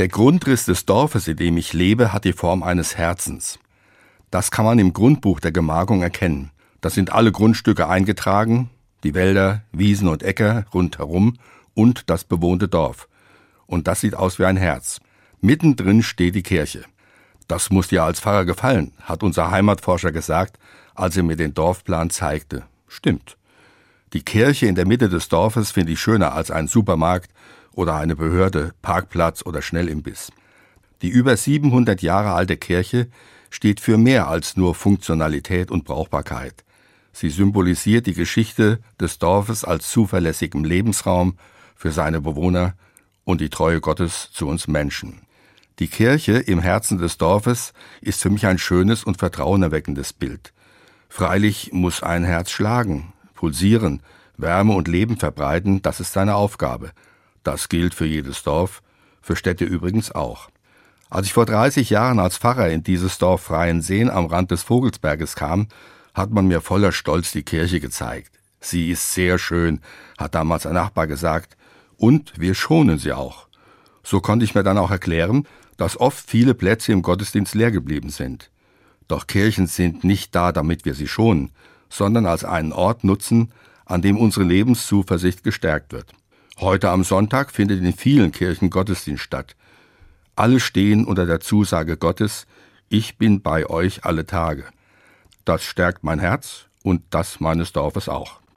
Der Grundriss des Dorfes, in dem ich lebe, hat die Form eines Herzens. Das kann man im Grundbuch der Gemarkung erkennen. Da sind alle Grundstücke eingetragen, die Wälder, Wiesen und Äcker rundherum und das bewohnte Dorf. Und das sieht aus wie ein Herz. Mittendrin steht die Kirche. Das muss dir als Pfarrer gefallen, hat unser Heimatforscher gesagt, als er mir den Dorfplan zeigte. Stimmt. Die Kirche in der Mitte des Dorfes finde ich schöner als ein Supermarkt oder eine Behörde, Parkplatz oder Schnellimbiss. Die über 700 Jahre alte Kirche steht für mehr als nur Funktionalität und Brauchbarkeit. Sie symbolisiert die Geschichte des Dorfes als zuverlässigem Lebensraum für seine Bewohner und die Treue Gottes zu uns Menschen. Die Kirche im Herzen des Dorfes ist für mich ein schönes und vertrauenerweckendes Bild. Freilich muss ein Herz schlagen, pulsieren, Wärme und Leben verbreiten, das ist seine Aufgabe. Das gilt für jedes Dorf, für Städte übrigens auch. Als ich vor 30 Jahren als Pfarrer in dieses Dorf Freienseen am Rand des Vogelsberges kam, hat man mir voller Stolz die Kirche gezeigt. Sie ist sehr schön, hat damals ein Nachbar gesagt, und wir schonen sie auch. So konnte ich mir dann auch erklären, dass oft viele Plätze im Gottesdienst leer geblieben sind. Doch Kirchen sind nicht da, damit wir sie schonen, sondern als einen Ort nutzen, an dem unsere Lebenszuversicht gestärkt wird. Heute am Sonntag findet in vielen Kirchen Gottesdienst statt. Alle stehen unter der Zusage Gottes, ich bin bei euch alle Tage. Das stärkt mein Herz und das meines Dorfes auch.